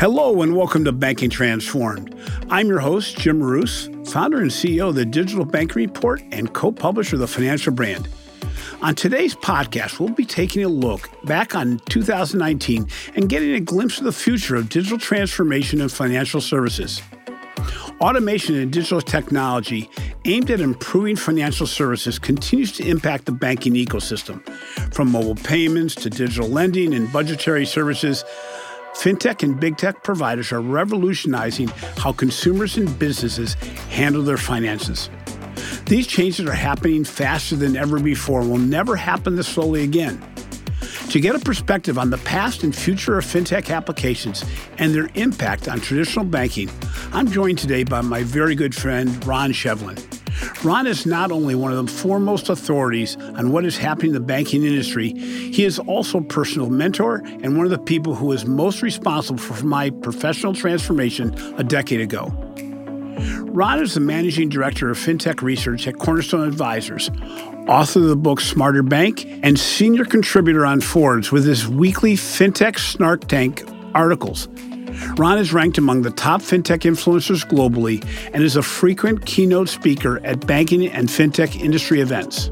Hello and welcome to Banking Transformed. I'm your host, Jim Marous, founder and CEO of the Digital Banking Report and co publisher of the Financial Brand. On today's podcast, we'll be taking a look back on 2019 and getting a glimpse of the future of digital transformation and financial services. Automation and digital technology aimed at improving financial services continues to impact the banking ecosystem. From mobile payments to digital lending and budgetary services, fintech and big tech providers are revolutionizing how consumers and businesses handle their finances. These changes are happening faster than ever before and will never happen this slowly again. To get a perspective on the past and future of fintech applications and their impact on traditional banking, I'm joined today by my very good friend, Ron Shevlin. Ron is not only one of the foremost authorities on what is happening in the banking industry, he is also a personal mentor and one of the people who was most responsible for my professional transformation a decade ago. Ron is the managing director of fintech research at Cornerstone Advisors, author of the book Smarter Bank, and senior contributor on Forbes with his weekly Fintech Snark Tank articles. Ron is ranked among the top fintech influencers globally and is a frequent keynote speaker at banking and fintech industry events.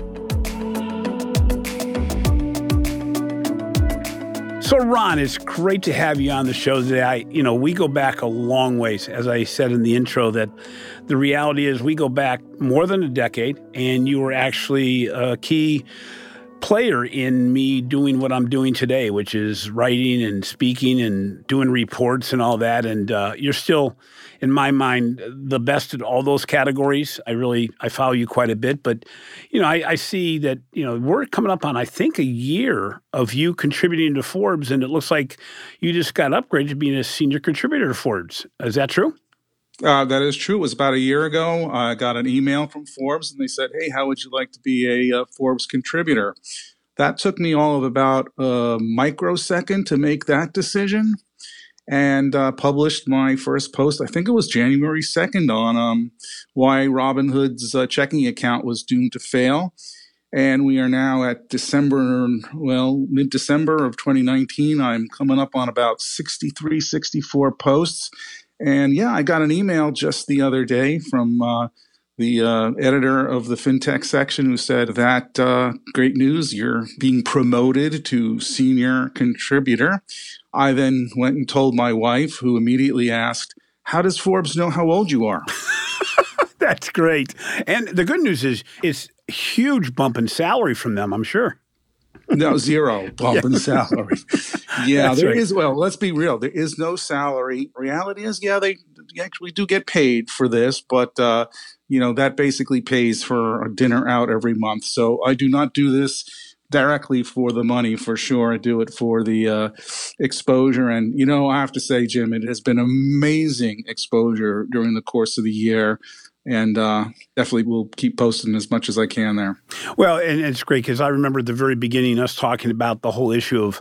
So, Ron, it's great to have you on the show today. I, you know, we go back a long ways, as I said in the intro. That the reality is, we go back more than a decade, and you were actually a key player in me doing what I'm doing today, which is writing and speaking and doing reports and all that. And uh, you're still, in my mind, the best at all those categories. I really I follow you quite a bit, but you know I, I see that you know we're coming up on I think a year of you contributing to Forbes, and it looks like you just got upgraded to being a senior contributor to Forbes. Is that true? Uh, that is true. It was about a year ago. I got an email from Forbes and they said, Hey, how would you like to be a, uh, Forbes contributor? That took me all of about a microsecond to make that decision and uh, published my first post. I think it was January 2nd on um, why Robinhood's uh, checking account was doomed to fail. And we are now at December, well, mid December of 2019. I'm coming up on about 63, 64 posts and yeah, I got an email just the other day from uh, the uh, editor of the fintech section who said that uh, great news, you're being promoted to senior contributor. I then went and told my wife, who immediately asked, How does Forbes know how old you are? That's great. And the good news is it's huge bump in salary from them, I'm sure. No, zero bump yeah. in salary. Yeah, there right. is. Well, let's be real. There is no salary. Reality is, yeah, they actually do get paid for this, but uh, you know that basically pays for a dinner out every month. So I do not do this directly for the money for sure. I do it for the uh, exposure, and you know I have to say, Jim, it has been amazing exposure during the course of the year and uh, definitely will keep posting as much as I can there. Well, and it's great because I remember at the very beginning us talking about the whole issue of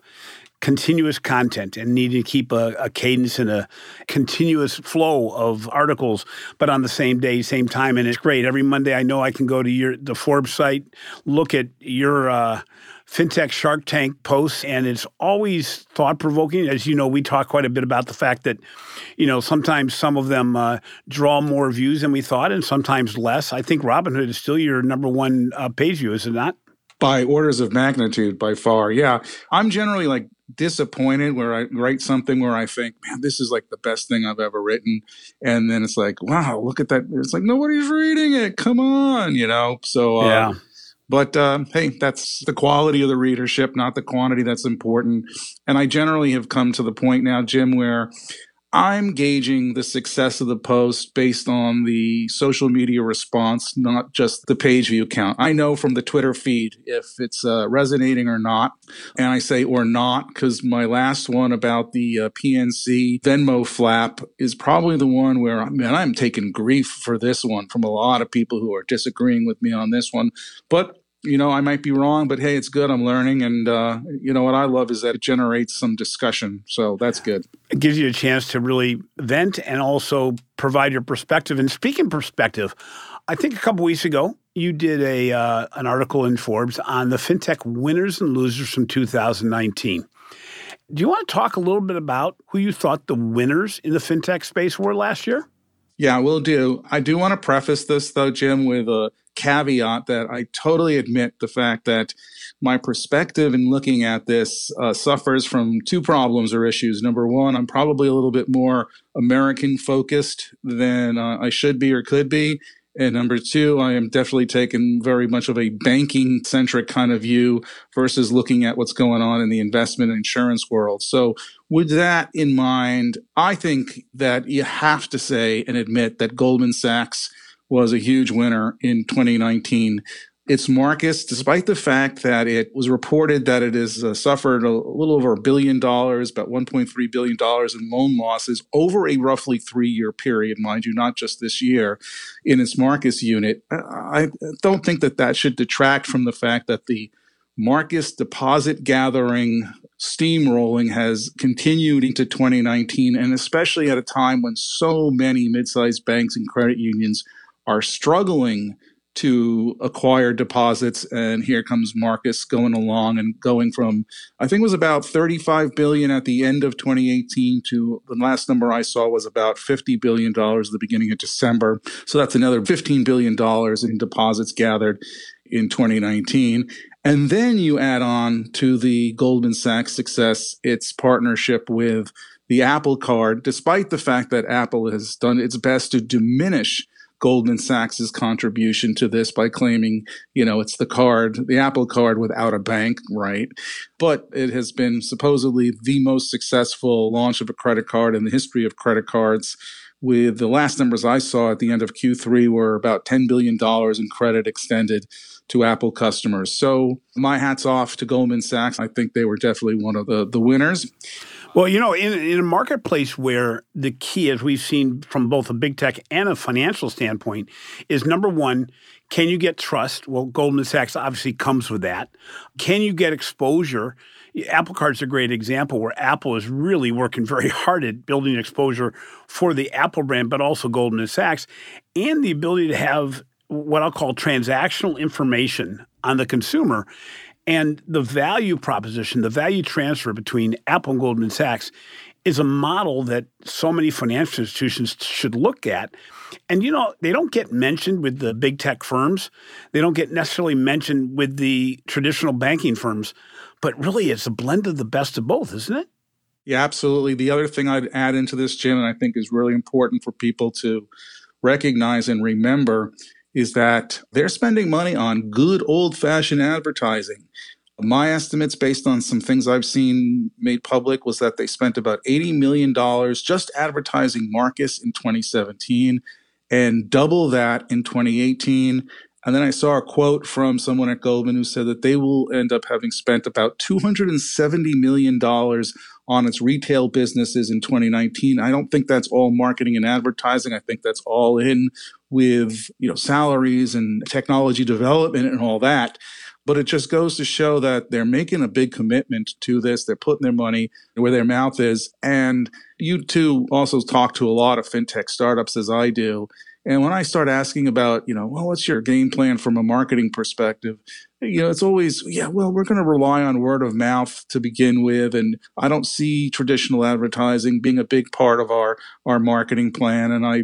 continuous content and needing to keep a, a, cadence and a continuous flow of articles, but on the same day, same time. And it's great. Every Monday, I know I can go to your the Forbes site, look at your uh, fintech Snark Tank posts, and it's always thought provoking. As you know, we talk quite a bit about the fact that, you know, sometimes some of them uh, draw more views than we thought, and sometimes less. I think Robinhood is still your number one uh, page view, is it not? By orders of magnitude, by far. Yeah. I'm generally like disappointed where I write something where I think, man, this is like the best thing I've ever written. And then it's like, wow, look at that. It's like, nobody's reading it. Come on, you know? So, uh, yeah. But uh, hey, that's the quality of the readership, not the quantity that's important. And I generally have come to the point now, Jim, where I'm gauging the success of the post based on the social media response, not just the page view count. I know from the Twitter feed if it's uh, resonating or not. And I say or not because my last one about the uh, PNC Venmo flap is probably the one where, man, I'm taking grief for this one from a lot of people who are disagreeing with me on this one. But you know, I might be wrong, but hey, it's good. I'm learning. And, uh, you know, what I love is that it generates some discussion. So that's good. It gives you a chance to really vent and also provide your perspective. And speaking perspective, I think a couple weeks ago, you did a uh, an article in Forbes on the fintech winners and losers from 2019. Do you want to talk a little bit about who you thought the winners in the fintech space were last year? Yeah, we'll do. I do want to preface this, though, Jim, with a caveat that I totally admit the fact that my perspective in looking at this uh, suffers from two problems or issues. Number one, I'm probably a little bit more American focused than uh, I should be or could be. And number two, I am definitely taking very much of a banking centric kind of view versus looking at what's going on in the investment and insurance world. So with that in mind, I think that you have to say and admit that Goldman Sachs was a huge winner in 2019 its Marcus, despite the fact that it was reported that it has uh, suffered a, little over a billion dollars, about $1.3 billion in loan losses over a roughly three year period, mind you, not just this year, in its Marcus unit. I don't think that that should detract from the fact that the Marcus deposit gathering steamrolling has continued into 2019, and especially at a time when so many mid sized banks and credit unions are struggling to acquire deposits. And here comes Marcus going along and going from I think it was about 35 billion at the end of 2018 to the last number I saw was about 50 billion dollars at the beginning of December. So that's another 15 billion dollars in deposits gathered in 2019 and then you add on to the Goldman Sachs success its partnership with the Apple card despite the fact that Apple has done its best to diminish Goldman Sachs's contribution to this by claiming, you know, it's the card, the Apple card without a bank, right? But it has been supposedly the most successful launch of a credit card in the history of credit cards. With the last numbers I saw at the end of Q3 were about $10 billion in credit extended to Apple customers. So my hat's off to Goldman Sachs. I think they were definitely one of the, the winners. Well, you know, in, in a marketplace where the key, as we've seen from both a big tech and a financial standpoint, is number one, can you get trust? Well, Goldman Sachs obviously comes with that. Can you get exposure? Apple Card's a great example where Apple is really working very hard at building exposure for the Apple brand, but also Goldman Sachs, and the ability to have what I'll call transactional information on the consumer. And the value proposition, the value transfer between Apple and Goldman Sachs is a model that so many financial institutions should look at. And you know, they don't get mentioned with the big tech firms. They don't get necessarily mentioned with the traditional banking firms, but really it's a blend of the best of both, isn't it? Yeah, absolutely. The other thing I'd add into this, Jim, and I think is really important for people to recognize and remember is that they're spending money on good old fashioned advertising. My estimates, based on some things I've seen made public, was that they spent about $80 million just advertising Marcus in 2017 and double that in 2018. And then I saw a quote from someone at Goldman who said that they will end up having spent about $270 million on its retail businesses in 2019. I don't think that's all marketing and advertising. I think that's all in with, you know, salaries and technology development and all that. But it just goes to show that they're making a big commitment to this. They're putting their money where their mouth is. And you too also talk to a lot of fintech startups as I do. And when I start asking about, you know, well, what's your game plan from a marketing perspective? You know, it's always, yeah, well, we're going to rely on word of mouth to begin with. And I don't see traditional advertising being a big part of our, our marketing plan. And I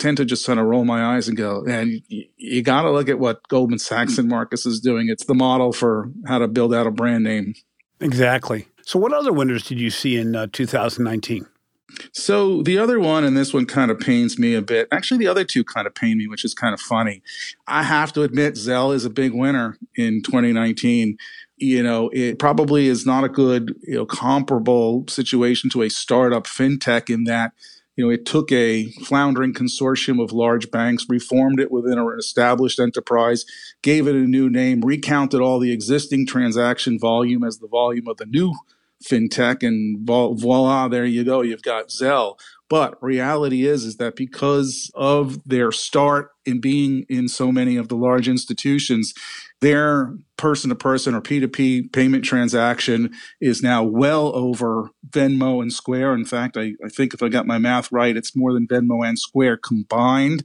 tend to just kind of roll my eyes and go, and you, you got to look at what Goldman Sachs and Marcus is doing. It's the model for how to build out a brand name. Exactly. So, what other winners did you see in uh, 2019? So the other one, and this one kind of pains me a bit. Actually, the other two kind of pain me, which is kind of funny. I have to admit, Zelle is a big winner in 2019. You know, it probably is not a good, you know, comparable situation to a startup fintech in that, you know, it took a floundering consortium of large banks, reformed it within an established enterprise, gave it a new name, recounted all the existing transaction volume as the volume of the new fintech and voila there you go you've got zelle. But reality is is that because of their start in being in so many of the large institutions their person to person or p2p payment transaction is now well over venmo and square. In fact I, I think if i got my math right it's more than venmo and square combined.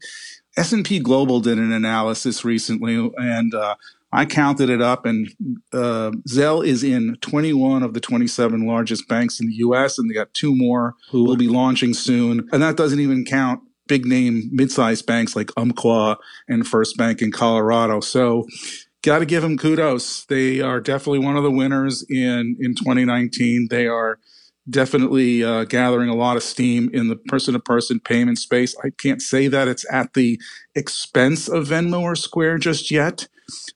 S&p global did an analysis recently and uh, I counted it up, and uh, Zelle is in 21 of the 27 largest banks in the U.S., and they got two more who will be launching soon. And that doesn't even count big name mid-sized banks like Umpqua and First Bank in Colorado. So got to give them kudos. They are definitely one of the winners in in 2019. They are definitely uh, gathering a lot of steam in the person-to-person payment space. I can't say that it's at the expense of Venmo or Square just yet,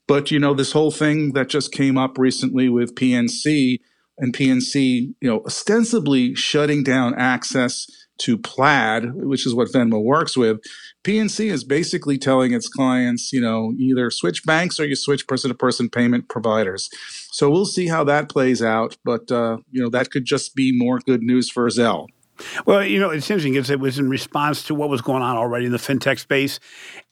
but you know this whole thing that just came up recently with PNC and PNC, you know, ostensibly shutting down access to Plaid, which is what Venmo works with, PNC is basically telling its clients, you know, either switch banks or you switch person to person payment providers. So we'll see how that plays out. But, uh, you know, that could just be more good news for Zelle. Well, you know, it's interesting because it was in response to what was going on already in the fintech space.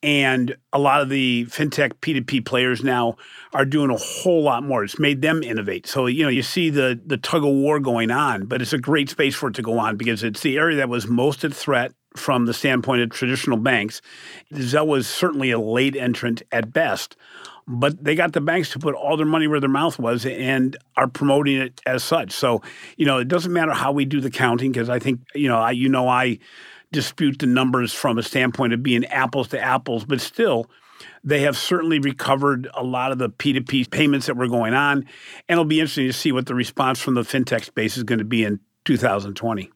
And a lot of the fintech P2P players now are doing a whole lot more. It's made them innovate. So, you know, you see the the tug of war going on, but it's a great space for it to go on because it's the area that was most at threat from the standpoint of traditional banks. Zelle was certainly a late entrant at best but they got the banks to put all their money where their mouth was and are promoting it as such. So, you know, it doesn't matter how we do the counting because I think, you know, I you know I dispute the numbers from a standpoint of being apples to apples, but still they have certainly recovered a lot of the P2P payments that were going on. And it'll be interesting to see what the response from the fintech space is going to be in 2020.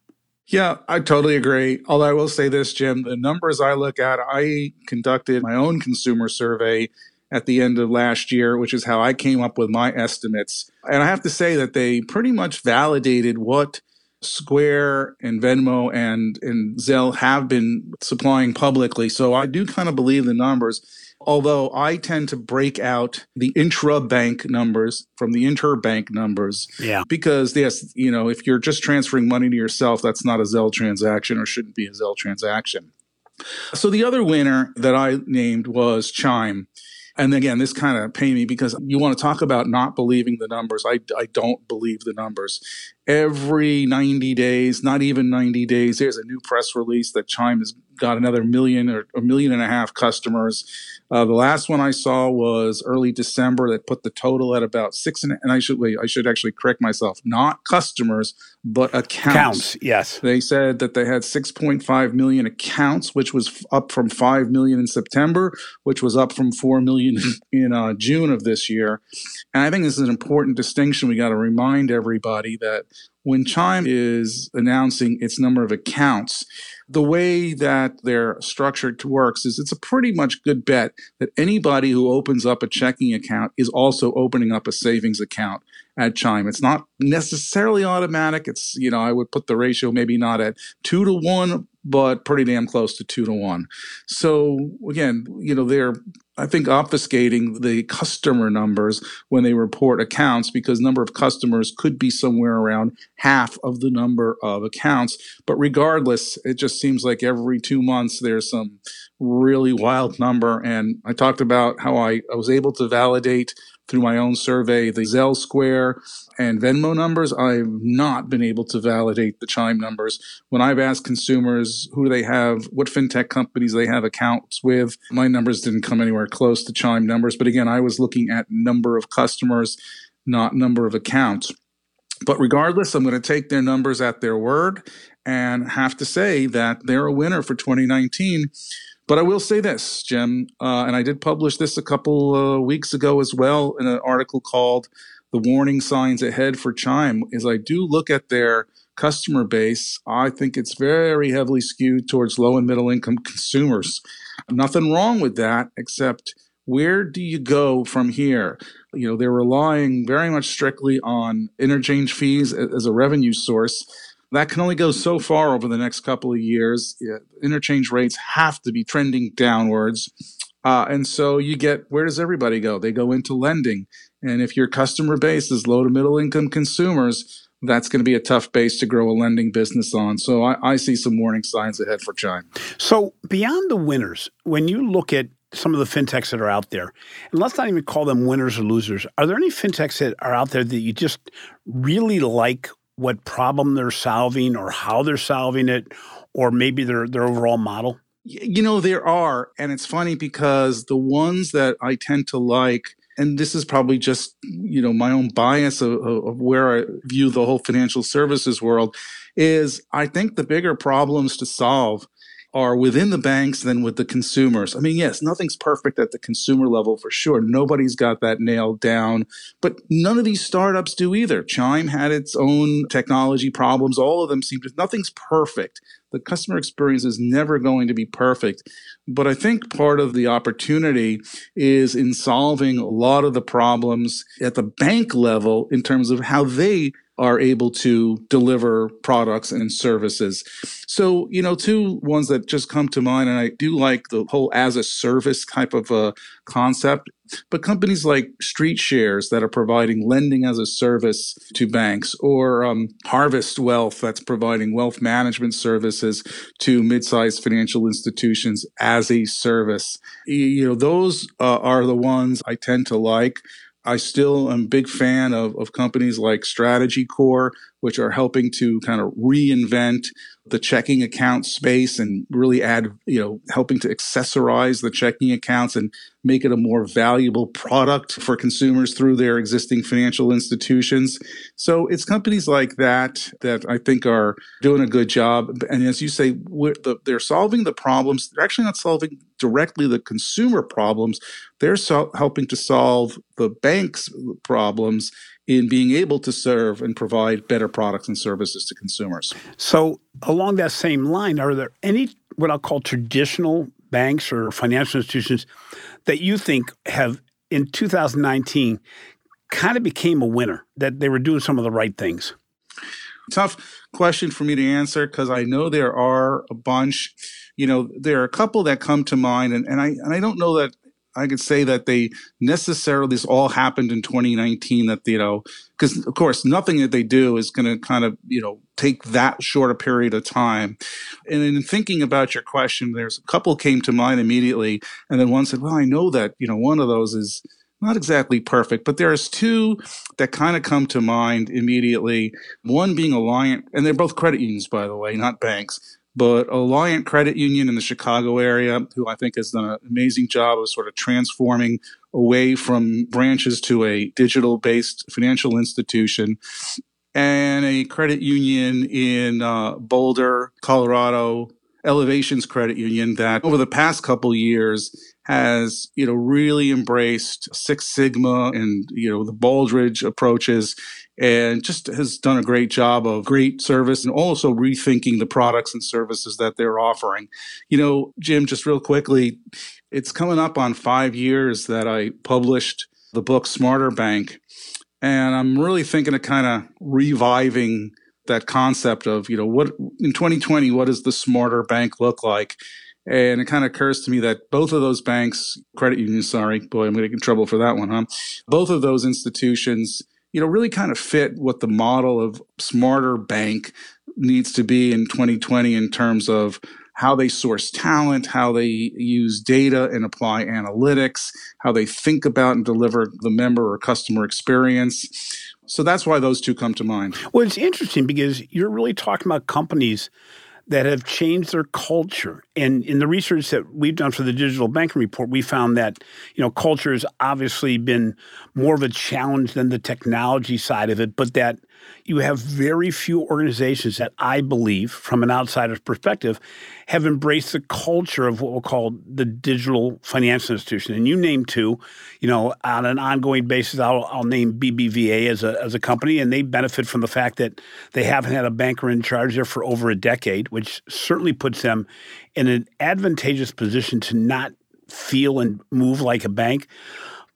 Yeah, I totally agree. Although I will say this, Jim, the numbers I look at, I conducted my own consumer survey at the end of last year, which is how I came up with my estimates. And I have to say that they pretty much validated what Square and Venmo and, and Zelle have been supplying publicly. So I do kind of believe the numbers. Although I tend to break out the intra bank numbers from the interbank numbers. Yeah. Because, yes, you know, if you're just transferring money to yourself, that's not a Zelle transaction or shouldn't be a Zelle transaction. So the other winner that I named was Chime. And again, this kind of pained me because you want to talk about not believing the numbers. I, I don't believe the numbers. Every 90 days, not even 90 days, there's a new press release that Chime has got another million or a million and a half customers. Uh, the last one I saw was early December that put the total at about six and, and I should wait, I should actually correct myself, not customers, but accounts. Accounts, yes. They said that they had 6.5 million accounts, which was up from 5 million in September, which was up from 4 million in uh, June of this year. And I think this is an important distinction. We got to remind everybody that when Chime is announcing its number of accounts, the way that their structure works is it's a pretty much good bet that anybody who opens up a checking account is also opening up a savings account at Chime. It's not necessarily automatic. It's, you know, I would put the ratio maybe not at two to one, but pretty damn close to two to one. So again, you know, they're I think obfuscating the customer numbers when they report accounts because number of customers could be somewhere around half of the number of accounts. But regardless, it just seems like every two months there's some really wild number. And I talked about how I, I was able to validate through my own survey the Zelle Square and Venmo numbers. I've not been able to validate the Chime numbers. When I've asked consumers who do they have, what fintech companies they have accounts with, my numbers didn't come anywhere close to Chime numbers. But again, I was looking at number of customers, not number of accounts. But regardless, I'm going to take their numbers at their word and have to say that they're a winner for 2019 but I will say this, Jim, uh, and I did publish this a couple uh, weeks ago as well in an article called "The Warning Signs Ahead for Chime." Is I do look at their customer base, I think it's very heavily skewed towards low and middle income consumers. Nothing wrong with that, except where do you go from here? You know, they're relying very much strictly on interchange fees as a revenue source that can only go so far over the next couple of years. Interchange rates have to be trending downwards. Uh, and so you get where does everybody go? They go into lending. And if your customer base is low to middle income consumers, that's going to be a tough base to grow a lending business on. So I, I see some warning signs ahead for Chime. So beyond the winners, when you look at some of the fintechs that are out there, and let's not even call them winners or losers, are there any fintechs that are out there that you just really like what problem they're solving or how they're solving it or maybe their their overall model? You know, there are, and it's funny because the ones that I tend to like and this is probably just you know my own bias of, of, where I view the whole financial services world is I think the bigger problems to solve are within the banks than with the consumers. I mean, yes, nothing's perfect at the consumer level for sure. Nobody's got that nailed down, but none of these startups do either. Chime had its own technology problems. All of them seem to, nothing's perfect. The customer experience is never going to be perfect. But I think part of the opportunity is in solving a lot of the problems at the bank level in terms of how they are able to deliver products and services. So, you know, two ones that just come to mind, and I do like the whole as a service type of a concept, but companies like StreetShares that are providing lending as a service to banks, or um, Harvest Wealth that's providing wealth management services to mid-sized financial institutions as a service. You know, those uh, are the ones I tend to like. I still am a big fan of, of companies like StrategyCorps, which are helping to kind of reinvent the checking account space and really add, you know, helping to accessorize the checking accounts and make it a more valuable product for consumers through their existing financial institutions. So it's companies like that that I think are doing a good job. And as you say, they're solving the problems. They're actually not solving directly the consumer problems. They're so helping to solve the bank's problems in being able to serve and provide better products and services to consumers. So, along that same line, are there any what I'll call traditional banks or financial institutions that you think have in 2019 kind of became a winner, that they were doing some of the right things? Tough question for me to answer because I know there are a bunch. You know, there are a couple that come to mind, and, and I and I don't know that I could say that they necessarily this all happened in 2019. That you know, because of course nothing that they do is going to kind of you know take that short a period of time. And in thinking about your question, there's a couple came to mind immediately, and then one said, "Well, I know that you know one of those is." Not exactly perfect, but there's two that kind of come to mind immediately. One being Alliant, and they're both credit unions, by the way, not banks but Alliant Credit Union in the Chicago area, who I think has done an amazing job of sort of transforming away from branches to a digital based financial institution, and a credit union in uh, Boulder, Colorado, Elevations Credit Union, that over the past couple years has you know really embraced Six Sigma and you know the Baldrige approaches and just has done a great job of great service and also rethinking the products and services that they're offering. You know, Jim, just real quickly, it's coming up on five years that I published the book Smarter Bank. And I'm really thinking of kind of reviving that concept of, you know, what in 2020, what does the smarter bank look like? And it kind of occurs to me that both of those banks, credit unions, sorry, boy, I'm going to get in trouble for that one, huh? Both of those institutions you know, really kind of fit what the model of smarter bank needs to be in 2020 in terms of how they source talent, how they use data and apply analytics, how they think about and deliver the member or customer experience. So that's why those two come to mind. Well, it's interesting because you're really talking about companies that have changed their culture. And in the research that we've done for the digital banking report, we found that you know culture has obviously been more of a challenge than the technology side of it, but that you have very few organizations that I believe, from an outsider's perspective, have embraced the culture of what we'll call the digital financial institution. And you name two, you know, on an ongoing basis, I'll, I'll name BBVA as a, as a company, and they benefit from the fact that they haven't had a banker in charge there for over a decade, which certainly puts them in an advantageous position to not feel and move like a bank.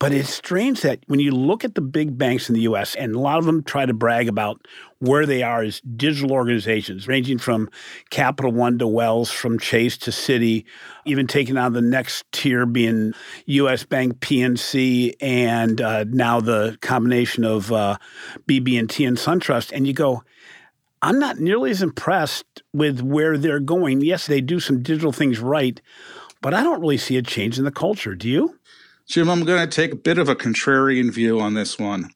But it's strange that when you look at the big banks in the US, and a lot of them try to brag about where they are as digital organizations, ranging from Capital One to Wells, from Chase to Citi, even taking on the next tier being US Bank, PNC, and uh, now the combination of uh, BB&T and SunTrust. And you go, I'm not nearly as impressed with where they're going. Yes, they do some digital things right, but I don't really see a change in the culture. Do you? Jim, I'm going to take a bit of a contrarian view on this one.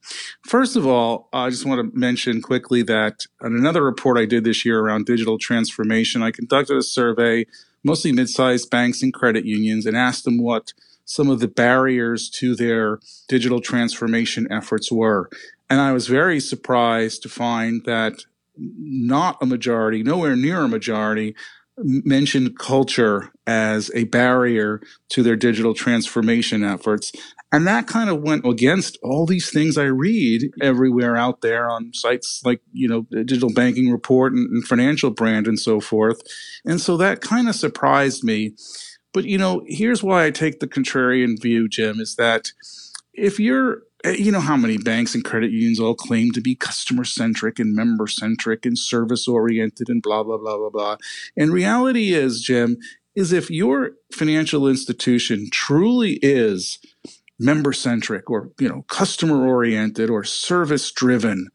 First of all, I just want to mention quickly that on another report I did this year around digital transformation, I conducted a survey mostly mid-sized banks and credit unions and asked them what some of the barriers to their digital transformation efforts were. And I was very surprised to find that not a majority, nowhere near a majority, mentioned culture as a barrier to their digital transformation efforts. And that kind of went against all these things I read everywhere out there on sites like, you know, Digital Banking Report and, and Financial Brand and so forth. And so that kind of surprised me. But, you know, here's why I take the contrarian view, Jim, is that if you're Eh, you know how many banks and credit unions all claim to be customer centric and member centric and service oriented and blah blah blah blah blah. And reality is jim is if your financial institution truly is member centric or you know customer oriented or service driven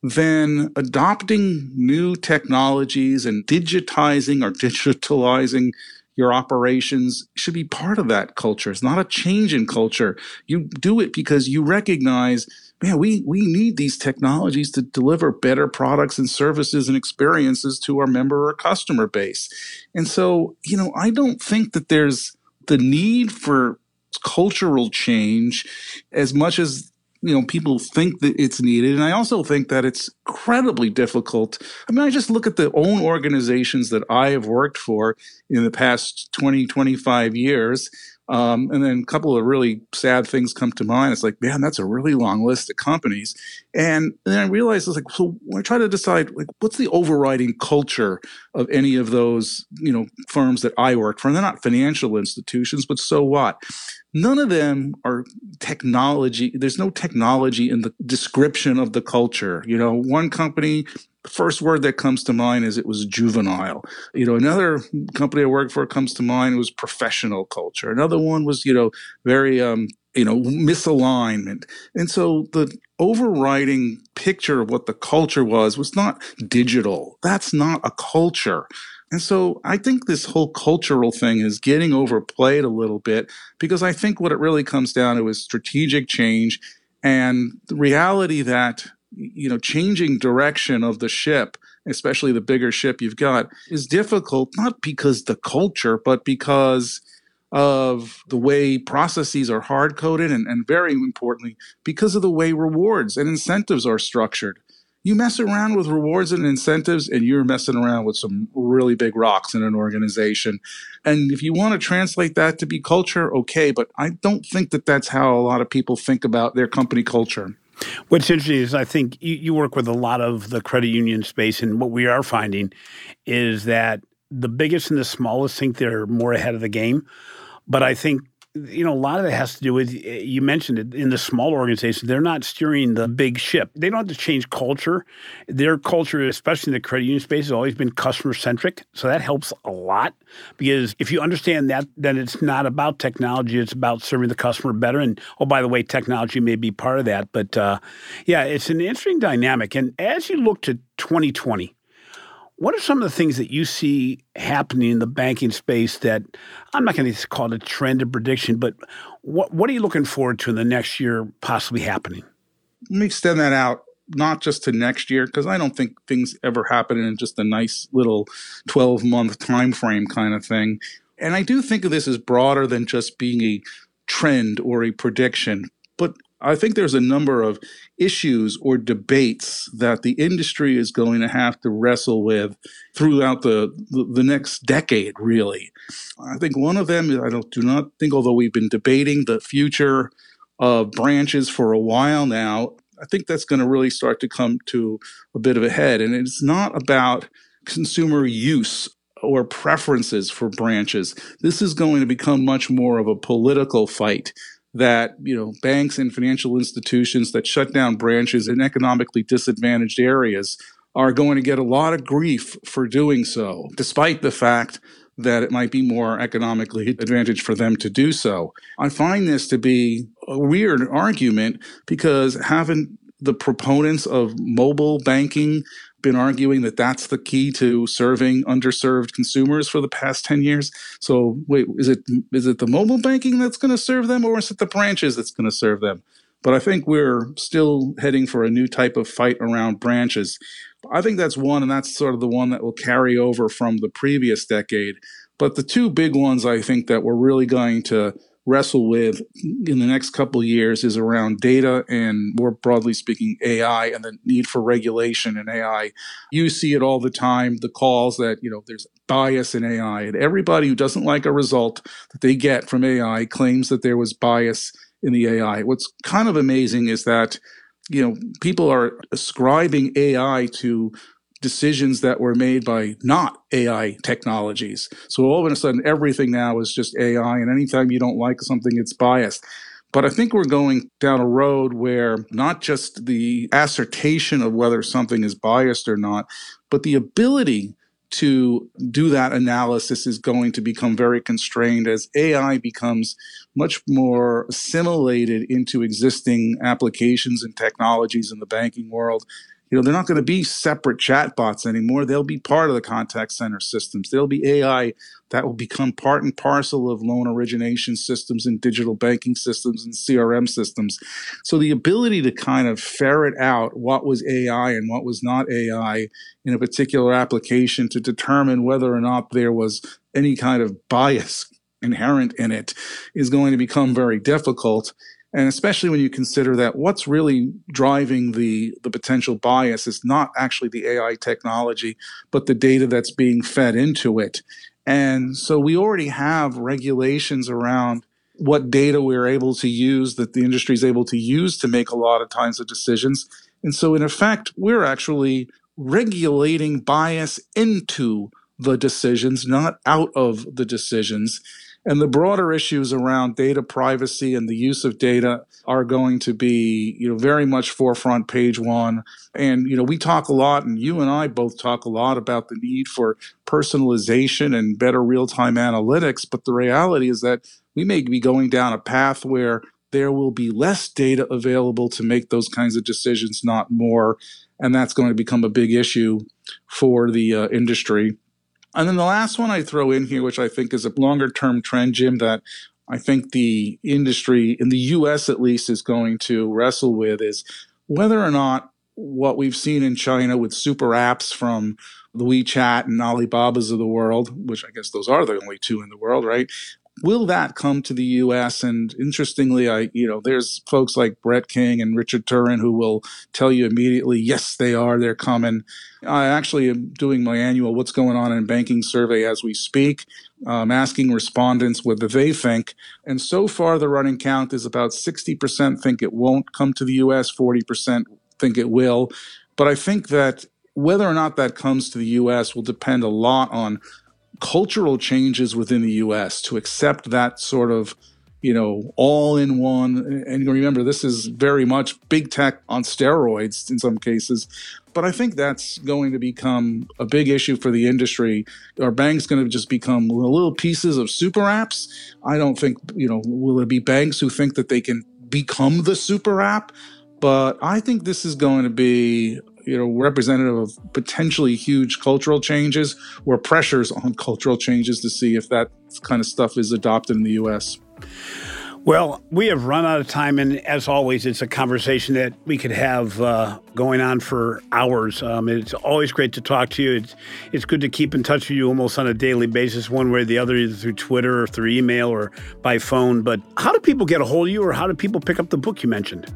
then adopting new technologies and digitizing or digitalizing your operations should be part of that culture. It's not a change in culture. You do it because you recognize, man, we, we need these technologies to deliver better products and services and experiences to our member or customer base. And so, you know, I don't think that there's the need for cultural change as much as you know people think that it's needed. And i also think that it's incredibly difficult. I mean i just look at the own organizations that i have worked for in the past 20 25 years um, and then a couple of really sad things come to mind. It's like, man, that's a really long list of companies. And then I realized it's like, so I try to decide, like, what's the overriding culture of any of those, you know, firms that I work for? And they're not financial institutions, but so what? None of them are technology. There's no technology in the description of the culture. You know, one company first word that comes to mind is it was juvenile. You know, another company I worked for comes to mind was professional culture. Another one was, you know, very, um, you know, misalignment. And so the overriding picture of what the culture was was not digital. That's not a culture. And so I think this whole cultural thing is getting overplayed a little bit because I think what it really comes down to is strategic change and the reality that you know, changing direction of the ship, especially the bigger ship you've got, is difficult, not because the culture, but because of the way processes are hard coded and, and very importantly, because of the way rewards and incentives are structured. You mess around with rewards and incentives, and you're messing around with some really big rocks in an organization. And if you want to translate that to be culture, okay, but I don't think that that's how a lot of people think about their company culture. What's interesting is I think you, you work with a lot of the credit union space, and what we are finding is that the biggest and the smallest think they're more ahead of the game. But I think you know, a lot of it has to do with you mentioned it in the small organizations. They're not steering the big ship. They don't have to change culture. Their culture, especially in the credit union space, has always been customer centric. So that helps a lot because if you understand that, then it's not about technology. It's about serving the customer better. And oh, by the way, technology may be part of that. But uh, yeah, it's an interesting dynamic. And as you look to 2020, what are some of the things that you see happening in the banking space that I'm not going to call it a trend or prediction, but what what are you looking forward to in the next year possibly happening? Let me extend that out not just to next year because I don't think things ever happen in just a nice little 12 month time frame kind of thing. And I do think of this as broader than just being a trend or a prediction, but I think there's a number of issues or debates that the industry is going to have to wrestle with throughout the, the, the next decade, really. I think one of them, I don't, do not think, although we've been debating the future of branches for a while now, I think that's going to really start to come to a bit of a head. And it's not about consumer use or preferences for branches. This is going to become much more of a political fight that you know banks and financial institutions that shut down branches in economically disadvantaged areas are going to get a lot of grief for doing so, despite the fact that it might be more economically advantaged for them to do so. I find this to be a weird argument because having the proponents of mobile banking been arguing that that's the key to serving underserved consumers for the past 10 years. So wait, is it is it the mobile banking that's going to serve them or is it the branches that's going to serve them? But I think we're still heading for a new type of fight around branches. I think that's one, and that's sort of the one that will carry over from the previous decade. But the two big ones I think that we're really going to wrestle with in the next couple years is around data and more broadly speaking AI and the need for regulation in AI. You see it all the time the calls that you know there's bias in AI and everybody who doesn't like a result that they get from AI claims that there was bias in the AI. What's kind of amazing is that you know people are ascribing AI to decisions that were made by not AI technologies. So all of a sudden, everything now is just AI, and anytime you don't like something, it's biased. But I think we're going down a road where not just the assertion of whether something is biased or not, but the ability to do that analysis is going to become very constrained as AI becomes much more assimilated into existing applications and technologies in the banking world you know, they're not going to be separate chatbots anymore. They'll be part of the contact center systems. There'll be AI that will become part and parcel of loan origination systems and digital banking systems and CRM systems. So the ability to kind of ferret out what was AI and what was not AI in a particular application to determine whether or not there was any kind of bias inherent in it is going to become very difficult and especially when you consider that what's really driving the the potential bias is not actually the AI technology, but the data that's being fed into it. And so we already have regulations around what data we're able to use that the industry is able to use to make a lot of kinds of decisions. And so in effect, we're actually regulating bias into the decisions, not out of the decisions. And the broader issues around data privacy and the use of data are going to be, you know, very much forefront page one. And, you know, we talk a lot, and you and I both talk a lot about the need for personalization and better real time analytics. But the reality is that we may be going down a path where there will be less data available to make those kinds of decisions, not more. And that's going to become a big issue for the uh, industry. And then the last one I throw in here, which I think is a longer term trend, Jim, that I think the industry in the US at least is going to wrestle with is whether or not what we've seen in China with super apps from the WeChat and Alibaba's of the world, which I guess those are the only two in the world, right? Will that come to the U.S.? And interestingly, I you know there's folks like Brett King and Richard Turrin who will tell you immediately, yes, they are, they're coming. I actually am doing my annual "What's Going On in Banking" survey as we speak. Um, asking respondents whether they think, and so far the running count is about 60% think it won't come to the U.S., 40% think it will. But I think that whether or not that comes to the U.S. will depend a lot on cultural changes within the US to accept that sort of you know, all in one. And remember, this is very much big tech on steroids in some cases. But I think that's going to become a big issue for the industry. Are banks going to just become little pieces of super apps? I don't think, you know, will it be banks who think that they can become the super app? But I think this is going to be you know representative of potentially huge cultural changes or pressures on cultural changes to see if that kind of stuff is adopted in the U.S. Well, we have run out of time, and as always, it's a conversation that we could have uh, going on for hours. Um, it's always great to talk to you. It's it's good to keep in touch with you almost on a daily basis, one way or the other, either through Twitter or through email or by phone. But how do people get a hold of you, or how do people pick up the book you mentioned?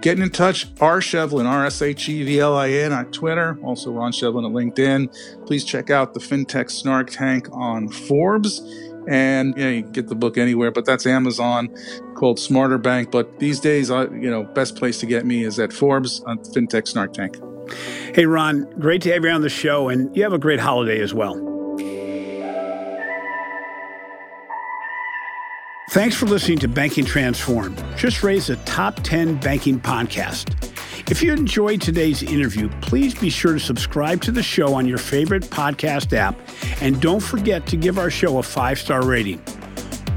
Getting in touch, R Shevlin, R S H E V L I N on Twitter, also Ron Shevlin at LinkedIn. Please check out the FinTech Snark Tank on Forbes. And you, know, you can get the book anywhere, but that's Amazon called Smarter Bank. But these days, I, you know, best place to get me is at Forbes on FinTech Snark Tank. Hey, Ron, great to have you on the show, and you have a great holiday as well. Thanks for listening to Banking Transform, Just raised a top 10 banking podcast. If you enjoyed today's interview, please be sure to subscribe to the show on your favorite podcast app and don't forget to give our show a five star rating.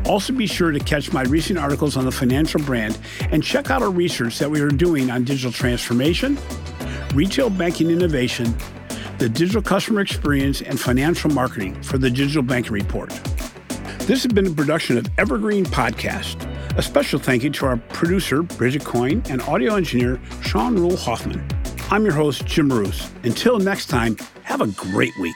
Also, be sure to catch my recent articles on the financial brand and check out our research that we are doing on digital transformation, retail banking innovation, the digital customer experience, and financial marketing for the Digital Banking Report. This has been a production of Evergreen Podcast. A special thank you to our producer, Bridget Coyne, and audio engineer, Sean Rule Hoffman. I'm your host, Jim Marous. Until next time, have a great week.